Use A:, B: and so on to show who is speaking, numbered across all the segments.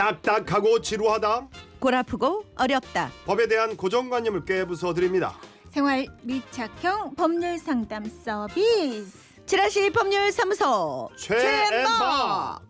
A: 딱딱하고 지루하다.
B: 골 아프고 어렵다.
A: 법에 대한 고정관념을 깨부숴 드립니다.
C: 생활 밀착형 법률 상담 서비스.
B: 지라시 법률 사무소
A: 최엠박.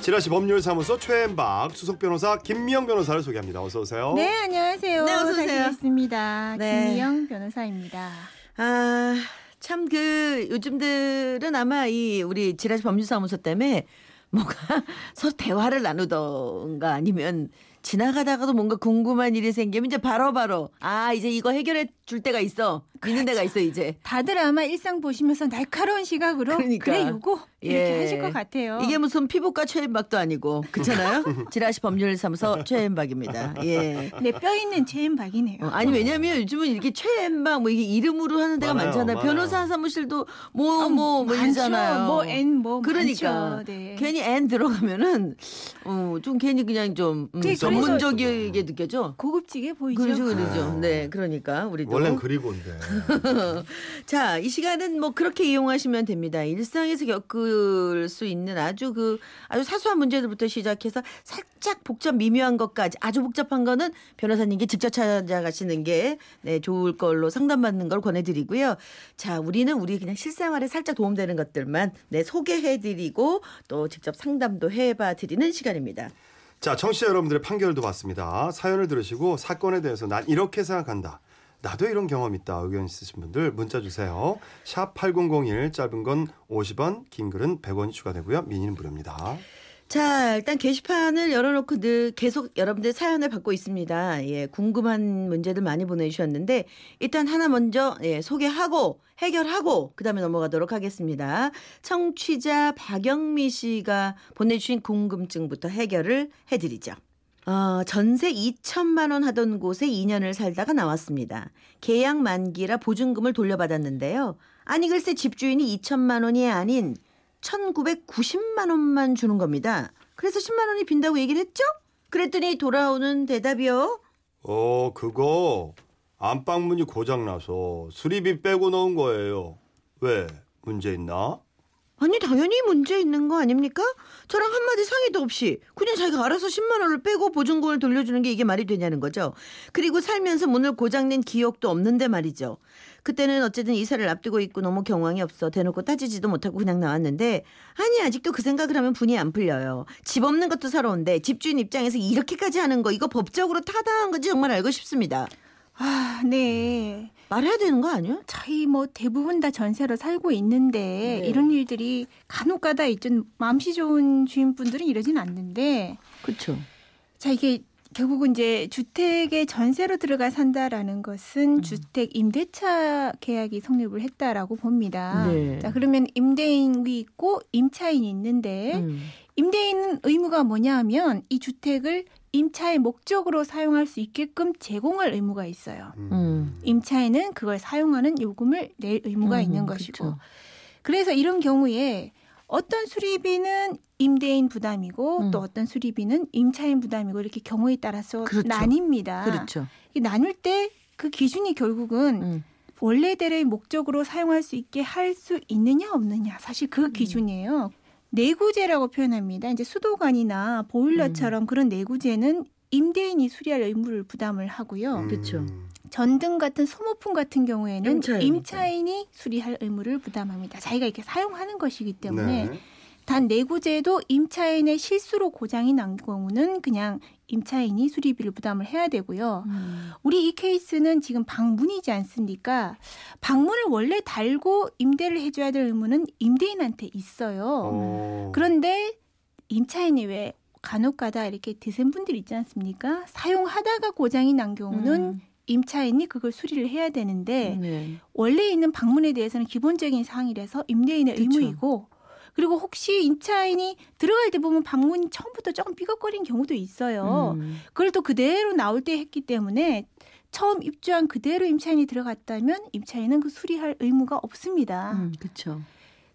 A: 지라시 법률사무소 최엠박 수석 변호사 김미영 변호사를 소개합니다. 어서 오세요.
C: 네, 안녕하세요.
B: 네, 어서 오세요.
C: 다시 뵙습니다.
B: 네.
C: 김미영 변호사입니다.
B: 아, 참 그 요즘들은 아마 이 우리 지라시 법률사무소 때문에 뭐가 서로 대화를 나누던가 아니면 지나가다가도 뭔가 궁금한 일이 생기면 이제 바로바로 아 이제 이거 해결해 줄 때가 있어. 있는 데가 있어 이제.
C: 다들 아마 일상 보시면서 날카로운 시각으로
B: 그러니까.
C: 그래 요거 이렇게
B: 예.
C: 하실 것 같아요.
B: 이게 무슨 피부과 최엠박도 아니고 그렇잖아요 지라시 법률사무소 최엠박입니다
C: 예내뼈 있는 체엠박이네요.
B: 어, 아니 왜냐면 요즘은 이렇게 최엠박 뭐 이게 이름으로 하는 데가
A: 많아요,
B: 많잖아요.
A: 많아요.
B: 변호사 사무실도 뭐뭐뭐
C: 많죠.
B: 이러잖아요.
C: 뭐 N 뭐
B: 그러니까
C: 많죠. 네.
B: 괜히 N 들어가면은 어, 좀 괜히 그냥 좀 음,
C: 네,
B: 전문적이게 느껴져.
C: 고급지게 보이죠.
B: 그러죠, 그러죠. 네, 그러니까 우리도
A: 원래는 그리고인데.
B: 자, 이 시간은 뭐 그렇게 이용하시면 됩니다. 일상에서 겪 을수 있는 아주 그 아주 사소한 문제들부터 시작해서 살짝 복잡 미묘한 것까지 아주 복잡한 거는 변호사님께 직접 찾아가시는 게 네, 좋을 걸로 상담받는 걸 권해드리고요. 자, 우리는 우리 그냥 실생활에 살짝 도움되는 것들만 네, 소개해드리고 또 직접 상담도 해봐 드리는 시간입니다.
A: 자, 청취자 여러분들의 판결도 봤습니다. 사연을 들으시고 사건에 대해서 난 이렇게 생각한다. 나도 이런 경험 있다. 의견 있으신 분들 문자 주세요. 샵 8001 짧은 건 50원, 긴 글은 100원이 추가되고요. 미니는 무료입니다.
B: 자, 일단 게시판을 열어놓고 늘 계속 여러분들 사연을 받고 있습니다. 예, 궁금한 문제들 많이 보내주셨는데, 일단 하나 먼저, 예, 소개하고, 해결하고, 그 다음에 넘어가도록 하겠습니다. 청취자 박영미 씨가 보내주신 궁금증부터 해결을 해드리죠. 어, 전세 2천만 원 하던 곳에 2년을 살다가 나왔습니다. 계약 만기라 보증금을 돌려받았는데요. 아니 글쎄 집주인이 2천만 원이 아닌 1,990만 원만 주는 겁니다. 그래서 10만 원이 빈다고 얘기를 했죠? 그랬더니 돌아오는 대답이요.
A: 어, 그거 안방문이 고장나서 수리비 빼고 넣은 거예요. 왜? 문제 있나?
B: 아니 당연히 문제 있는 거 아닙니까? 저랑 한마디 상의도 없이 그냥 자기가 알아서 10만 원을 빼고 보증금을 돌려주는 게 이게 말이 되냐는 거죠. 그리고 살면서 문을 고장낸 기억도 없는데 말이죠. 그때는 어쨌든 이사를 앞두고 있고 너무 경황이 없어 대놓고 따지지도 못하고 그냥 나왔는데 아니 아직도 그 생각을 하면 분이 안 풀려요. 집 없는 것도 서러운데 집주인 입장에서 이렇게까지 하는 거 이거 법적으로 타당한 건지 정말 알고 싶습니다.
C: 아, 네.
B: 말해야 되는 거 아니야?
C: 저희 뭐 대부분 다 전세로 살고 있는데
B: 네.
C: 이런 일들이 간혹가다 있죠. 마음씨 좋은 주인분들은 이러진 않는데
B: 그렇죠.
C: 자 이게 결국은 이제 주택에 전세로 들어가 산다라는 것은 주택 임대차 계약이 성립을 했다라고 봅니다.
B: 네.
C: 자 그러면 임대인이 있고 임차인이 있는데
B: 음.
C: 임대인은 의무가 뭐냐 하면 이 주택을 임차의 목적으로 사용할 수 있게끔 제공할 의무가 있어요.
B: 음.
C: 임차인은 그걸 사용하는 요금을 낼 의무가
B: 음,
C: 있는
B: 그쵸.
C: 것이고 그래서 이런 경우에 어떤 수리비는 임대인 부담이고
B: 음.
C: 또 어떤 수리비는 임차인 부담이고 이렇게 경우에 따라서
B: 그렇죠.
C: 나뉩니다.
B: 그렇죠.
C: 이 나눌 때 그 기준이 결국은
B: 음.
C: 원래대로의 목적으로 사용할 수 있게 할 수 있느냐 없느냐 사실
B: 음.
C: 그 기준이에요. 내구재라고 표현합니다. 이제 수도관이나 보일러처럼
B: 음.
C: 그런 내구재는 임대인이 수리할 의무를 부담을 하고요.
A: 음.
B: 그쵸.
C: 전등 같은 소모품 같은 경우에는.
B: 임차인이
C: 수리할 의무를 부담합니다. 자기가 이렇게 사용하는 것이기 때문에
A: 네.
C: 단 내구재도 임차인의 실수로 고장이 난 경우는 그냥 임차인이 수리비를 부담을 해야 되고요.
B: 음.
C: 우리 이 케이스는 지금 방문이지 않습니까? 방문을 원래 달고 임대를 해줘야 될 의무는 임대인한테 있어요.
A: 어.
C: 그런데 임차인이 왜 간혹가다 이렇게 드센 분들 있지 않습니까? 사용하다가 고장이 난 경우는
B: 음.
C: 임차인이 그걸 수리를 해야 되는데
B: 네.
C: 원래 있는 방문에 대해서는 기본적인 사항이라서 임대인의
B: 그쵸.
C: 의무이고 그리고 혹시 임차인이 들어갈 때 보면 방문이 처음부터 조금 삐걱거린 경우도 있어요.
B: 음.
C: 그걸 또 그대로 나올 때 했기 때문에 처음 입주한 그대로 임차인이 들어갔다면 임차인은 그 수리할 의무가 없습니다.
B: 음, 그렇죠.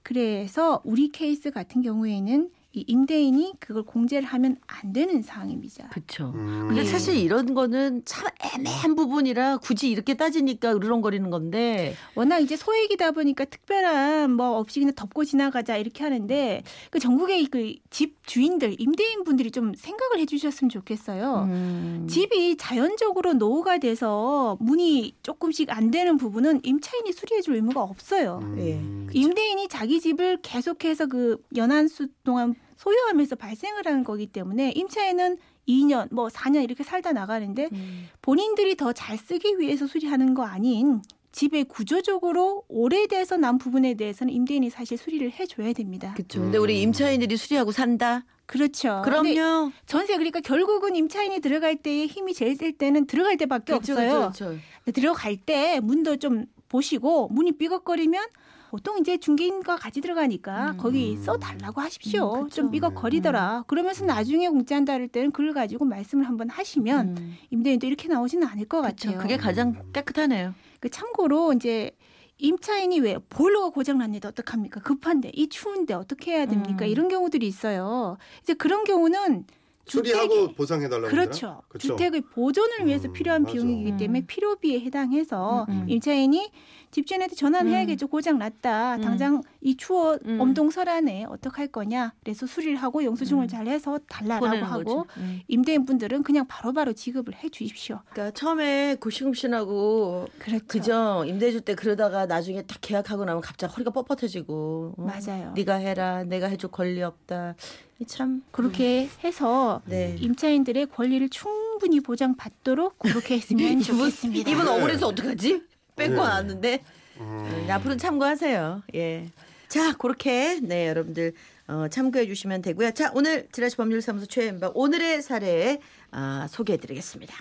C: 그래서 우리 케이스 같은 경우에는 이 임대인이 그걸 공제를 하면 안 되는 상황입니다.
B: 그렇죠.
A: 음.
B: 근데
C: 예.
B: 사실 이런 거는 참 애매한 부분이라 굳이 이렇게 따지니까 으르렁거리는 건데
C: 워낙 이제 소액이다 보니까 특별한 뭐 없이 그냥 덮고 지나가자 이렇게 하는데 그 전국의 그 집 주인들 임대인 분들이 좀 생각을 해주셨으면 좋겠어요.
B: 음.
C: 집이 자연적으로 노후가 돼서 문이 조금씩 안 되는 부분은 임차인이 수리해줄 의무가 없어요.
A: 음.
C: 임대인이 자기 집을 계속해서 그 연한 수 동안 소유하면서 발생을 하는 거기 때문에 임차인은 2년, 뭐 4년 이렇게 살다 나가는데
B: 음.
C: 본인들이 더 잘 쓰기 위해서 수리하는 거 아닌 집의 구조적으로 오래돼서 난 부분에 대해서는 임대인이 사실 수리를 해줘야 됩니다.
B: 그렇죠. 근데
A: 음.
B: 우리 임차인들이 수리하고 산다.
C: 그렇죠.
B: 그럼요.
C: 전세 그러니까 결국은 임차인이 들어갈 때의 힘이 제일 셀 때는 들어갈 때밖에
B: 그렇죠,
C: 없어요.
B: 그렇죠, 그렇죠.
C: 근데 들어갈 때 문도 좀 보시고 문이 삐걱거리면 보통 이제 중개인과 같이 들어가니까
B: 음.
C: 거기 써 달라고 하십시오.
B: 음, 그쵸.
C: 좀 삐걱거리더라. 그러면서 나중에 공짜한다 할 때는 그걸 가지고 말씀을 한번 하시면
B: 음.
C: 임대인도 이렇게 나오지는 않을 것
B: 그렇죠.
C: 같아요.
B: 그게 가장 깨끗하네요.
C: 그 참고로 이제 임차인이 왜 보일러가 고장 났는데 어떡합니까? 급한데 이 추운데 어떻게 해야 됩니까?
B: 음.
C: 이런 경우들이 있어요. 이제 그런 경우는
A: 수리하고
C: 주택이-
A: 보상해 달라고
C: 그렇죠.
A: 그렇죠.
C: 주택의 보존을 위해서
A: 음,
C: 필요한
A: 맞아.
C: 비용이기 때문에
B: 음.
C: 필요비에 해당해서
B: 음, 음.
C: 임차인이 집주인한테 전화를
B: 음.
C: 해야겠죠. 고장 났다.
B: 음.
C: 당장 이 추워
B: 음.
C: 엄동설하네. 어떡할 거냐. 그래서 수리를 하고 영수증을
B: 음.
C: 잘 해서 달라라고 하고
B: 거죠. 음.
C: 임대인 분들은 그냥 바로 바로 지급을 해 주십시오.
B: 그러니까 처음에 고시금신하고
C: 그렇죠.
B: 그죠 임대해줄 때 그러다가 나중에 딱 계약하고 나면 갑자기 허리가 뻣뻣해지고 어?
C: 맞아요.
B: 네가 해라 내가 해줄 권리 없다 이 참
C: 그렇게 해서
B: 네.
C: 임차인들의 권리를 충분히 보장받도록 그렇게 했으면 좋겠습니다.
B: 이분
A: 네.
B: 억울해서 어떡하지 뺏고
A: 네.
B: 나왔는데
A: 음.
B: 네, 앞으로 참고하세요 예. 자 그렇게 네 여러분들 어, 참고해 주시면 되고요 자 오늘 지라시 법률사무소 최연박 오늘의 사례 아, 소개해 드리겠습니다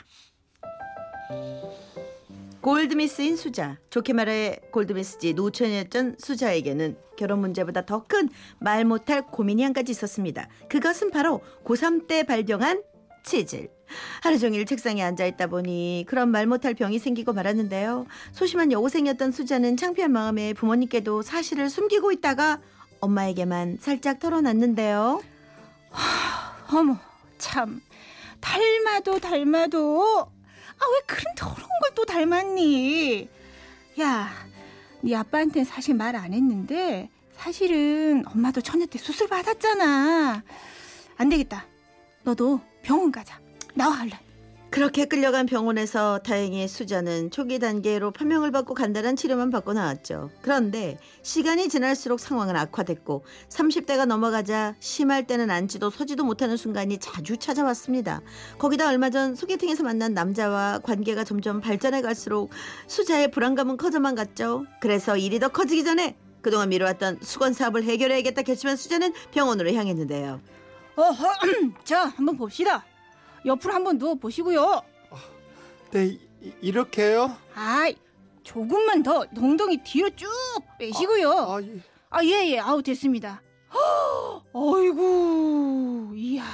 B: 골드미스인 수자. 좋게 말해 골드미스지 노처녀였던 수자에게는 결혼 문제보다 더 큰 말 못할 고민이 한 가지 있었습니다. 그것은 바로 고3 때 발병한 치질. 하루 종일 책상에 앉아 있다 보니 그런 말 못할 병이 생기고 말았는데요. 소심한 여고생이었던 수자는 창피한 마음에 부모님께도 사실을 숨기고 있다가 엄마에게만 살짝 털어놨는데요.
C: 어머 참. 닮아도 닮아도 아 왜 그런 더러운 걸 또 닮았니? 야, 네 아빠한테는 사실 말 안 했는데 사실은 엄마도 처녀 때 수술 받았잖아. 안 되겠다. 너도 병원 가자. 나와 할래.
B: 그렇게 끌려간 병원에서 다행히 수자는 초기 단계로 판명을 받고 간단한 치료만 받고 나왔죠. 그런데 시간이 지날수록 상황은 악화됐고 30대가 넘어가자 심할 때는 앉지도 서지도 못하는 순간이 자주 찾아왔습니다. 거기다 얼마 전 소개팅에서 만난 남자와 관계가 점점 발전해 갈수록 수자의 불안감은 커져만 갔죠. 그래서 일이 더 커지기 전에 그동안 미뤄왔던 수건 사업을 해결해야겠다 결심한 수자는 병원으로 향했는데요.
C: 어허, 자 한번 봅시다. 옆으로 한번 누워 보시고요.
A: 네 이- 이렇게요?
C: 아이, 조금만 더 엉덩이 뒤로 쭉 빼시고요.
A: 아, 이-
C: 아, 예, 예. 아우, 됐습니다. 허, 어이구, 이야.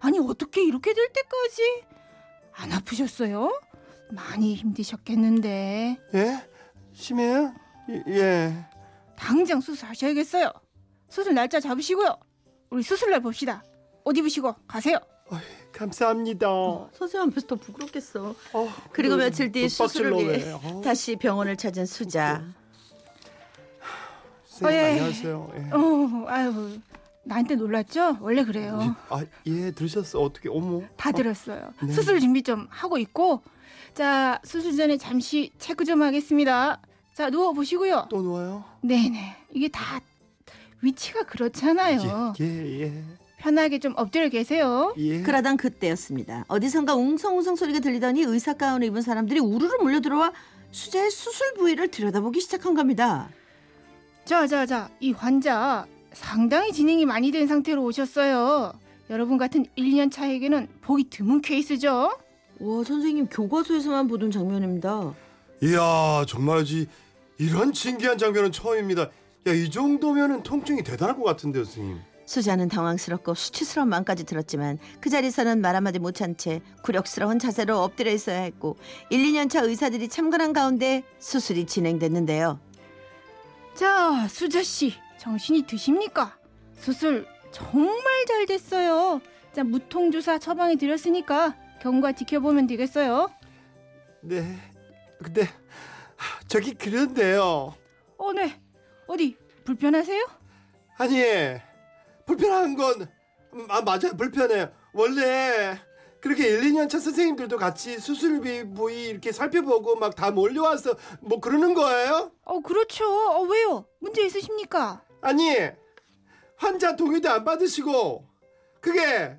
C: 아니, 어떻게 이렇게 될 때까지? 안 아프셨어요? 많이 힘드셨겠는데.
A: 예? 심해요? 예, 예.
C: 당장 수술하셔야겠어요. 수술 날짜 잡으시고요. 우리 수술날 봅시다. 옷 입으시고 가세요.
A: 감사합니다.
B: 선생님 앞에서 더 부끄럽겠어.
A: 어,
B: 그리고
A: 그
B: 며칠 뒤 수술을 위해
A: 왜. 어,
B: 다시 병원을 찾은 수자.
A: 선생님
C: 어, 예.
A: 안녕하세요. 예.
C: 어, 아유, 나한테 놀랐죠? 원래 그래요.
A: 아, 예, 들으셨어. 어떻게 어머.
C: 다 들었어요.
A: 네.
C: 수술 준비 좀 하고 있고. 자, 수술 전에 잠시 체크 좀 하겠습니다. 자, 누워 보시고요.
A: 또 누워요?
C: 네네. 이게 다 위치가 그렇잖아요.
A: 예, 예, 예.
C: 편하게 좀 엎드려 계세요.
A: 예.
B: 그러던 그때였습니다. 어디선가 웅성웅성 소리가 들리더니 의사 가운을 입은 사람들이 우르르 몰려 들어와 수자의 수술 부위를 들여다보기 시작한 겁니다.
C: 자, 자, 자. 이 환자 상당히 진행이 많이 된 상태로 오셨어요. 여러분 같은 1년 차에게는 보기 드문 케이스죠.
B: 와 선생님 교과서에서만 보던 장면입니다.
A: 이야, 정말지 이런 신기한 장면은 처음입니다. 야, 이 정도면은 통증이 대단할 것 같은데요, 선생님.
B: 수자는 당황스럽고 수치스러운 마음까지 들었지만 그 자리에서는 말 한마디 못한 채 굴욕스러운 자세로 엎드려 있어야 했고 1, 2년 차 의사들이 참관한 가운데 수술이 진행됐는데요.
C: 자, 수자 씨. 정신이 드십니까? 수술 정말 잘 됐어요. 자, 무통 주사 처방해 드렸으니까 경과 지켜보면 되겠어요.
A: 네. 근데 하, 저기 그런데요.
C: 어, 네. 어디 불편하세요?
A: 아니 불편한 건 아, 맞아요 불편해요. 원래 그렇게 1, 2년 차 선생님들도 같이 수술비 부위 이렇게 살펴보고 막 다 몰려와서 뭐 그러는 거예요?
C: 어, 그렇죠. 어, 왜요? 문제 있으십니까?
A: 아니 환자 동의도 안 받으시고 그게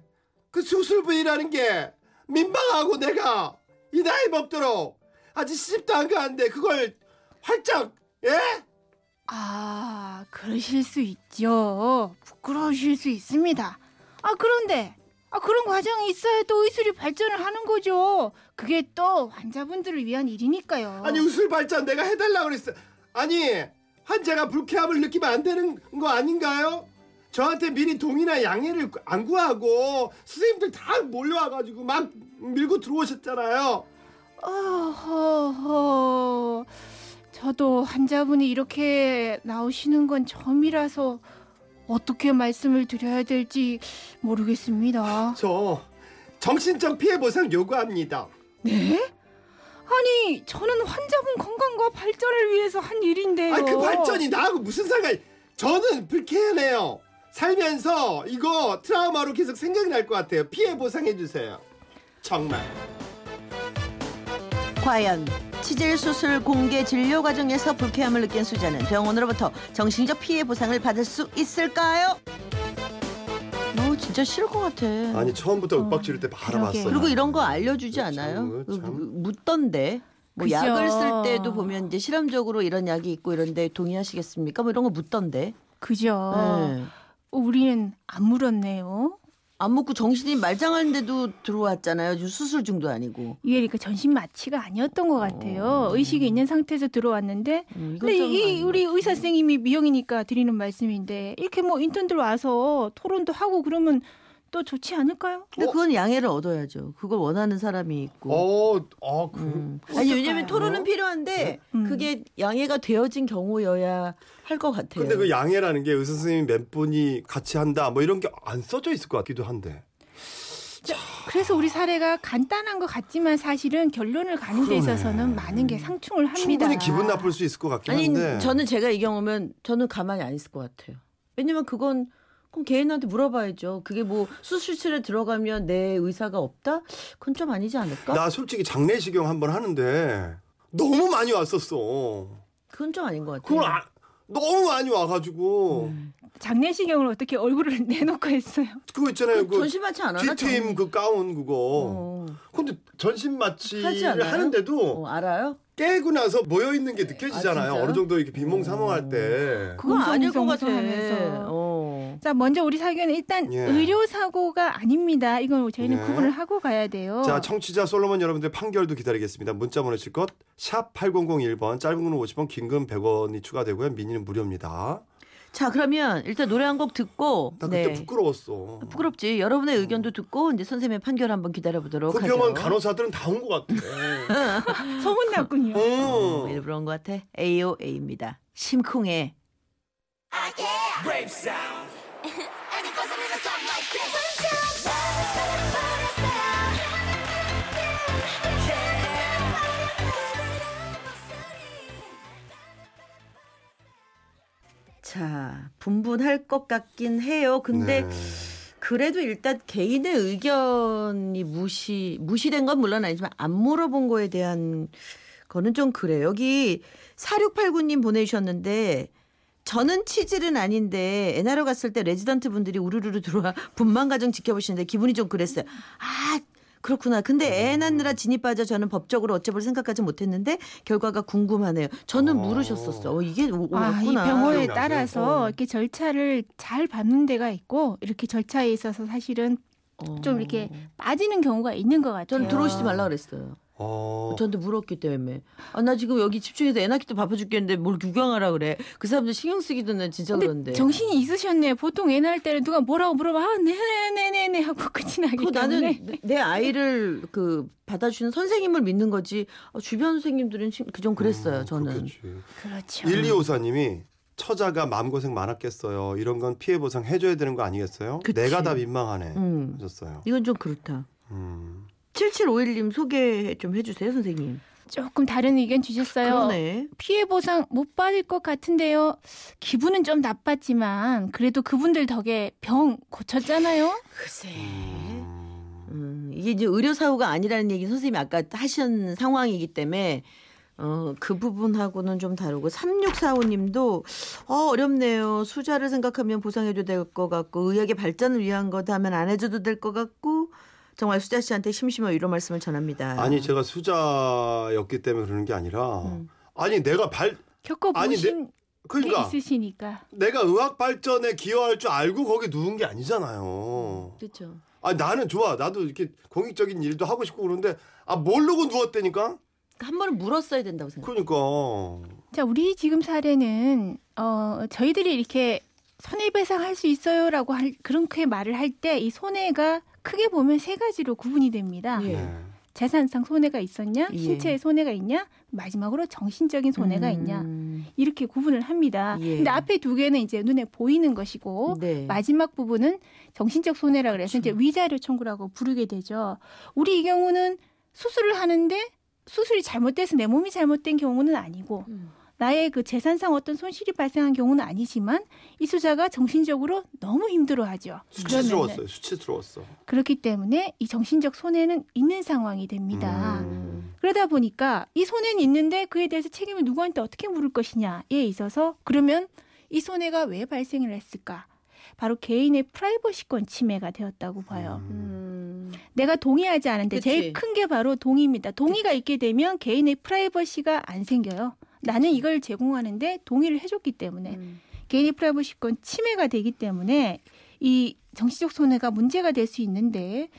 A: 그 수술 부위라는 게 민망하고 내가 이 나이 먹도록 아직 시집도 안 가는데 그걸 활짝 예?
C: 아, 그러실 수 있죠. 부끄러우실 수 있습니다. 아, 그런데 아, 그런 과정이 있어야 또 의술이 발전을 하는 거죠. 그게 또 환자분들을 위한 일이니까요.
A: 아니 우술 발전 내가 해달라 그랬어. 아니 환자가 불쾌함을 느끼면 안 되는 거 아닌가요? 저한테 미리 동의나 양해를 안 구하고 선생님들 다 몰려와가지고 막 밀고 들어오셨잖아요.
C: 어허허. 저도 환자분이 이렇게 나오시는 건 처음이라서 어떻게 말씀을 드려야 될지 모르겠습니다.
A: 저 정신적 피해 보상 요구합니다.
C: 네? 아니, 저는 환자분 건강과 발전을 위해서 한 일인데요.
A: 아니 그 발전이 나하고 무슨 상관이? 저는 불쾌하네요. 살면서 이거 트라우마로 계속 생각이 날 것 같아요. 피해 보상해 주세요. 정말.
B: 과연 치질 수술 공개 진료 과정에서 불쾌함을 느낀 수자는 병원으로부터 정신적 피해 보상을 받을 수 있을까요? 어 진짜 싫을 것 같아.
A: 아니 처음부터
C: 어,
A: 윽박 지를 때 바로
C: 그러게.
A: 봤어요.
B: 그리고 이런 거 알려주지
A: 참,
B: 않아요?
A: 참.
B: 그, 묻던데. 뭐
C: 그죠.
B: 약을 쓸 때도 보면 이제 실험적으로 이런 약이 있고 이런데 동의하시겠습니까? 뭐 이런 거 묻던데.
C: 그죠.
B: 네.
C: 어, 우리는 안 물었네요.
B: 안 먹고 정신이 말짱하는데도 들어왔잖아요. 수술 중도 아니고.
C: 이게 그러니까 전신 마취가 아니었던 것 같아요. 의식이 있는 상태에서 들어왔는데
B: 음,
C: 근데 좀이 우리
B: 것
C: 의사 선생님이 미영이니까 드리는 말씀인데 이렇게 뭐 인턴들 와서 토론도 하고 그러면 또 좋지 않을까요?
B: 근데
A: 어?
B: 그건 양해를 얻어야죠. 그걸 원하는 사람이 있고.
A: 어, 아, 그,
B: 음. 아니 왜냐면? 토론은 필요한데
C: 음.
B: 그게 양해가 되어진 경우여야 할 것 같아요.
A: 근데 그 양해라는 게 의사 선생님 몇 분이 같이 한다 뭐 이런 게 안 써져 있을 것 같기도 한데.
C: 그래서 우리 사례가 간단한 것 같지만 사실은 결론을 가는 데
A: 그러네.
C: 있어서는 많은 게 상충을 합니다.
A: 충분히 기분 나쁠 수 있을 것 같긴
B: 아니
A: 한데.
B: 저는 제가 이 경우면 저는 가만히 안 있을 것 같아요. 왜냐면 그건 그럼 개인한테 물어봐야죠. 그게 뭐 수술실에 들어가면 내 의사가 없다? 그건 좀 아니지 않을까?
A: 나 솔직히 장례식용 한번 하는데 너무 많이 왔었어.
B: 그건 좀 아닌 것 같아요.
A: 그걸 아, 너무 많이 와가지고
B: 음.
C: 장례식용을 어떻게 얼굴을 내놓고 했어요.
A: 그거 있잖아요. 그
B: 전신 마취 안 하나?
A: 뒤트임
B: 전-
A: 그 가운 그거.
B: 어.
A: 근데 전신
B: 하지
A: 마취를? 하는데도
B: 어, 알아요?
A: 깨고 나서 모여 있는 게 느껴지잖아요.
B: 아?
A: 어느 정도 이렇게 비몽사몽할 때.
B: 그건 아닐 것 같아.
C: 웅성웅성하면서.
B: 어.
C: 자, 먼저 우리 사교는 일단
A: 예.
C: 의료 사고가 아닙니다. 이건 저희는
A: 네.
C: 구분을 하고 가야 돼요.
A: 자, 청취자 솔로몬 여러분들 판결도 기다리겠습니다. 문자 보내실 것 샵 8001번 짧은 건 50원, 긴 건 100원이 추가되고요. 미니는 무료입니다.
B: 자 그러면 일단 노래 한 곡 듣고
A: 나 그때 부끄러웠어.
B: 부끄럽지. 여러분의 의견도 듣고 이제 선생님의 판결 한번 기다려 보도록
A: 그
B: 하죠.
A: 병원 간호사들은 다 온 것 같아.
C: 소문 났군요.
B: 어,
A: 어.
B: 일부러 온 것 같아. AOA입니다. 심쿵해. 자, 분분할 것 같긴 해요. 근데
A: 네.
B: 그래도 일단 개인의 의견이 무시 무시된 건 물론 아니지만 안 물어본 거에 대한 거는 좀 그래요. 여기 4689님 보내주셨는데 저는 치질은 아닌데 애 낳으러 갔을 때 레지던트 분들이 우르르르 들어와 분만 과정 지켜보시는데 기분이 좀 그랬어요. 아 그렇구나. 근데 애 낳느라 진이 빠져 저는 법적으로 어째볼 생각까지 못했는데 결과가 궁금하네요. 저는
A: 어.
B: 물으셨었어. 어, 이게 오-
C: 아, 이. 병원에? 따라서
B: 어.
C: 이렇게 절차를 잘 밟는 데가 있고 이렇게 절차에 있어서 사실은
B: 어.
C: 좀 이렇게 빠지는 경우가 있는 것 같아요.
B: 저는 들어오시지 말라 그랬어요.
A: 어.
B: 저한테 물었기 때문에. 아, 나 지금 여기 집중해서 애 낳기 도 바빠 죽겠는데 뭘 구경하라 그래. 그 사람들 신경 쓰기도 는 진짜
C: 근데
B: 그런데.
C: 정신이 있으셨네요. 보통 애 낳을 때는 누가 뭐라고 물어봐. 아, 네네네네 하고 끝이 나기
B: 그
C: 때문에.
B: 나는 내- 내 아이를 그 받아주는 선생님을 믿는 거지. 어, 주변 선생님들은 그좀 그랬어요. 저는.
A: 음, 그렇겠지.
C: 그렇죠.
A: 1254님이 처자가 마음고생 많았겠어요. 이런 건 피해 보상 해줘야 되는 거 아니겠어요?
B: 그치.
A: 내가 다 민망하네.
B: 음.
A: 하셨어요.
B: 이건 좀 그렇다.
A: 음.
B: 7751님 소개 좀 해주세요, 선생님.
C: 조금 다른 의견 주셨어요.
B: 그러네.
C: 피해 보상 못 받을 것 같은데요. 기분은 좀 나빴지만 그래도 그분들 덕에 병 고쳤잖아요.
B: 글쎄.
A: 음.
B: 음, 이게 이제 의료 사고가 아니라는 얘기 선생님이 아까 하신 상황이기 때문에 어, 그 부분하고는 좀 다르고 3645님도 어, 어렵네요. 수자를 생각하면 보상해도 될 것 같고 의학의 발전을 위한 거다 하면 안 해줘도 될 것 같고 정말 수자 씨한테 심심한 위로 말씀을 전합니다.
A: 아니 제가 수자였기 때문에 그러는 게 아니라
B: 음.
A: 아니 내가 발
C: 겪어보신 게
A: 그러니까
C: 있으시니까.
A: 내가 의학 발전에 기여할 줄 알고 거기 누운 게 아니잖아요.
B: 그렇죠.
A: 아 나는 좋아. 나도 이렇게 공익적인 일도 하고 싶고 그러는데 아 모르고 누웠다니까.
B: 한 번은 물었어야 된다고 생각.
A: 그러니까
C: 자, 우리 지금 사례는 어 저희들이 이렇게 손해배상할 수 있어요라고 할, 그렇게 말을 할 때 이 손해가 크게 보면 세 가지로 구분이 됩니다.
B: 예.
A: 네.
C: 재산상 손해가 있었냐,
B: 예.
C: 신체의 손해가 있냐, 마지막으로 정신적인 손해가 있냐
B: 음,
C: 이렇게 구분을 합니다.
B: 예.
C: 근데 앞에 두 개는 이제 눈에 보이는 것이고
B: 네.
C: 마지막 부분은 정신적 손해라 그래서
B: 그렇죠.
C: 이제 위자료 청구라고 부르게 되죠. 우리 이 경우는 수술을 하는데 수술이 잘못돼서 내 몸이 잘못된 경우는 아니고
B: 음.
C: 나의 그 재산상 어떤 손실이 발생한 경우는 아니지만 이 수자가 정신적으로 너무 힘들어하죠.
A: 수치스러웠어요. 수치스러웠어.
C: 그렇기 때문에 이 정신적 손해는 있는 상황이 됩니다.
A: 음.
C: 그러다 보니까 이 손해는 있는데 그에 대해서 책임을 누구한테 어떻게 물을 것이냐에 있어서 그러면 이 손해가 왜 발생을 했을까? 바로 개인의 프라이버시권 침해가 되었다고 봐요.
A: 음.
B: 음.
C: 내가 동의하지 않은데
B: 그치.
C: 제일 큰 게 바로 동의입니다. 동의가 있게 되면 개인의 프라이버시가 안 생겨요. 나는 이걸 제공하는데 동의를 해줬기 때문에
B: 음.
C: 개인의 프라이버시권 침해가 되기 때문에 이 정신적 손해가 문제가 될 수 있는데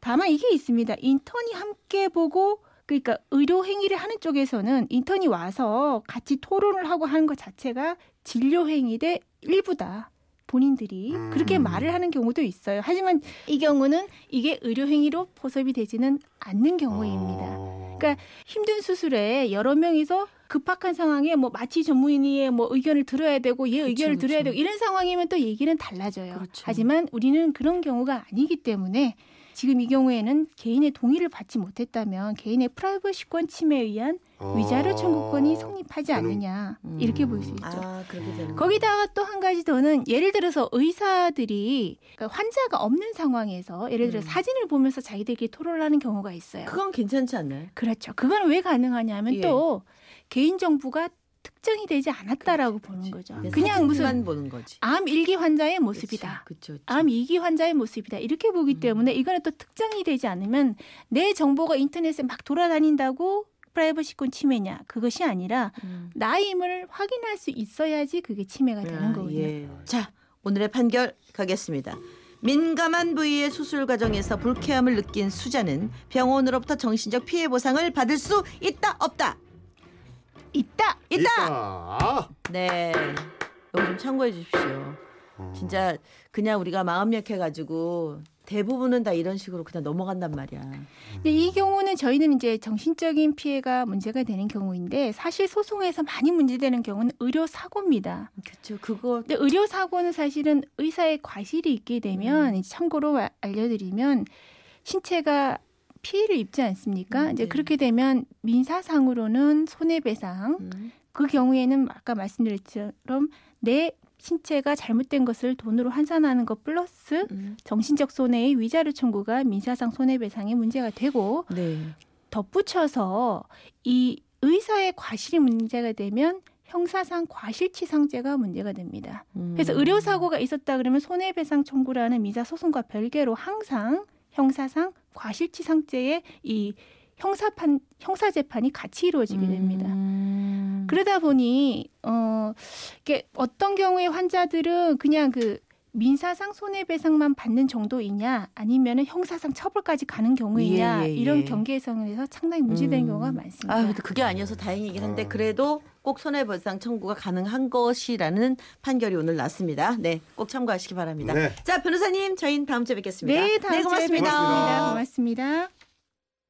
C: 다만 이게 있습니다. 인턴이 함께 보고 그러니까 의료 행위를 하는 쪽에서는 인턴이 와서 같이 토론을 하고 하는 것 자체가 진료 행위의 일부다. 본인들이
A: 음.
C: 그렇게 말을 하는 경우도 있어요. 하지만 이 경우는 이게 의료 행위로 포섭이 되지는 않는 경우입니다.
A: 어.
C: 그러니까 힘든 수술에 여러 명이서 급박한 상황에 뭐 마취 전문의의 뭐 의견을 들어야 되고 얘 의견을
B: 그쵸,
C: 들어야
B: 그쵸.
C: 되고 이런 상황이면 또 얘기는 달라져요.
B: 그렇죠.
C: 하지만 우리는 그런 경우가 아니기 때문에 지금 이 경우에는 개인의 동의를 받지 못했다면 개인의 프라이버시권 침해에 의한
A: 어.
C: 위자료 청구권이 성립하지 않느냐
B: 음.
C: 이렇게 볼 수 있죠.
B: 아
C: 거기다가 또 한 가지 더는 예를 들어서 의사들이 그러니까 환자가 없는 상황에서 예를 들어
B: 음.
C: 사진을 보면서 자기들끼리 토론을 하는 경우가 있어요.
B: 그건 괜찮지 않나요?
C: 그렇죠. 그건 왜 가능하냐면
B: 예.
C: 또 개인 정보가 특정이 되지 않았다라고 보는 거죠.
A: 음.
C: 그냥 무슨
B: 보는 거지.
C: 암 1기 환자의 모습이다.
B: 그렇죠.
C: 암 2기 환자의 모습이다. 이렇게 보기
B: 음.
C: 때문에 이거는 또 특정이 되지 않으면 내 정보가 인터넷에 막 돌아다닌다고 프라이버시권 침해냐 그것이 아니라
B: 음.
C: 나임을 확인할 수 있어야지 그게 침해가 되는
B: 아,
C: 거거든요.
B: 예. 자 오늘의 판결 가겠습니다. 민감한 부위의 수술 과정에서 불쾌함을 느낀 수자는 병원으로부터 정신적 피해 보상을 받을 수 있다 없다.
C: 있다.
B: 있다.
A: 있다.
B: 네. 이거 좀 참고해 주십시오.
A: 음.
B: 진짜 그냥 우리가 마음 약해가지고 대부분은 다 이런 식으로 그냥 넘어간단 말이야.
C: 근데 이 경우는 저희는 이제 정신적인 피해가 문제가 되는 경우인데 사실 소송에서 많이 문제되는 경우는 의료 사고입니다.
B: 그렇죠. 그거
C: 근데 의료 사고는 사실은 의사의 과실이 있게 되면
B: 음.
C: 참고로 아- 알려드리면 신체가 피해를 입지 않습니까?
B: 음,
C: 이제
B: 네.
C: 그렇게 되면 민사상으로는 손해배상
B: 음.
C: 그 경우에는 아까 말씀드렸처럼 내 신체가 잘못된 것을 돈으로 환산하는 것 플러스
B: 음.
C: 정신적 손해의 위자료 청구가 민사상 손해배상의 문제가 되고
B: 네.
C: 덧붙여서 이 의사의 과실이 문제가 되면 형사상 과실치상죄가 문제가 됩니다.
B: 음.
C: 그래서 의료 사고가 있었다 그러면 손해배상 청구라는 민사 소송과 별개로 항상 형사상 과실치상죄의 이 형사판 형사 재판이 같이 이루어지게 됩니다.
B: 음.
C: 그러다 보니 어 이게 어떤 경우에 환자들은 그냥 그 민사상 손해배상만 받는 정도이냐 아니면은 형사상 처벌까지 가는 경우이냐
B: 예, 예,
C: 이런
B: 예.
C: 경계에서 상당히 문제되는
B: 음.
C: 경우가 많습니다.
B: 아, 그게 아니어서 다행이긴 한데
A: 아.
B: 그래도 꼭 손해배상 청구가 가능한 것이라는 판결이 오늘 났습니다. 네, 꼭 참고하시기 바랍니다.
A: 네.
B: 자, 변호사님, 저희는 다음 주에 뵙겠습니다.
C: 네, 다음 주에
B: 고맙습니다.
C: 뵙겠습니다. 고맙습니다.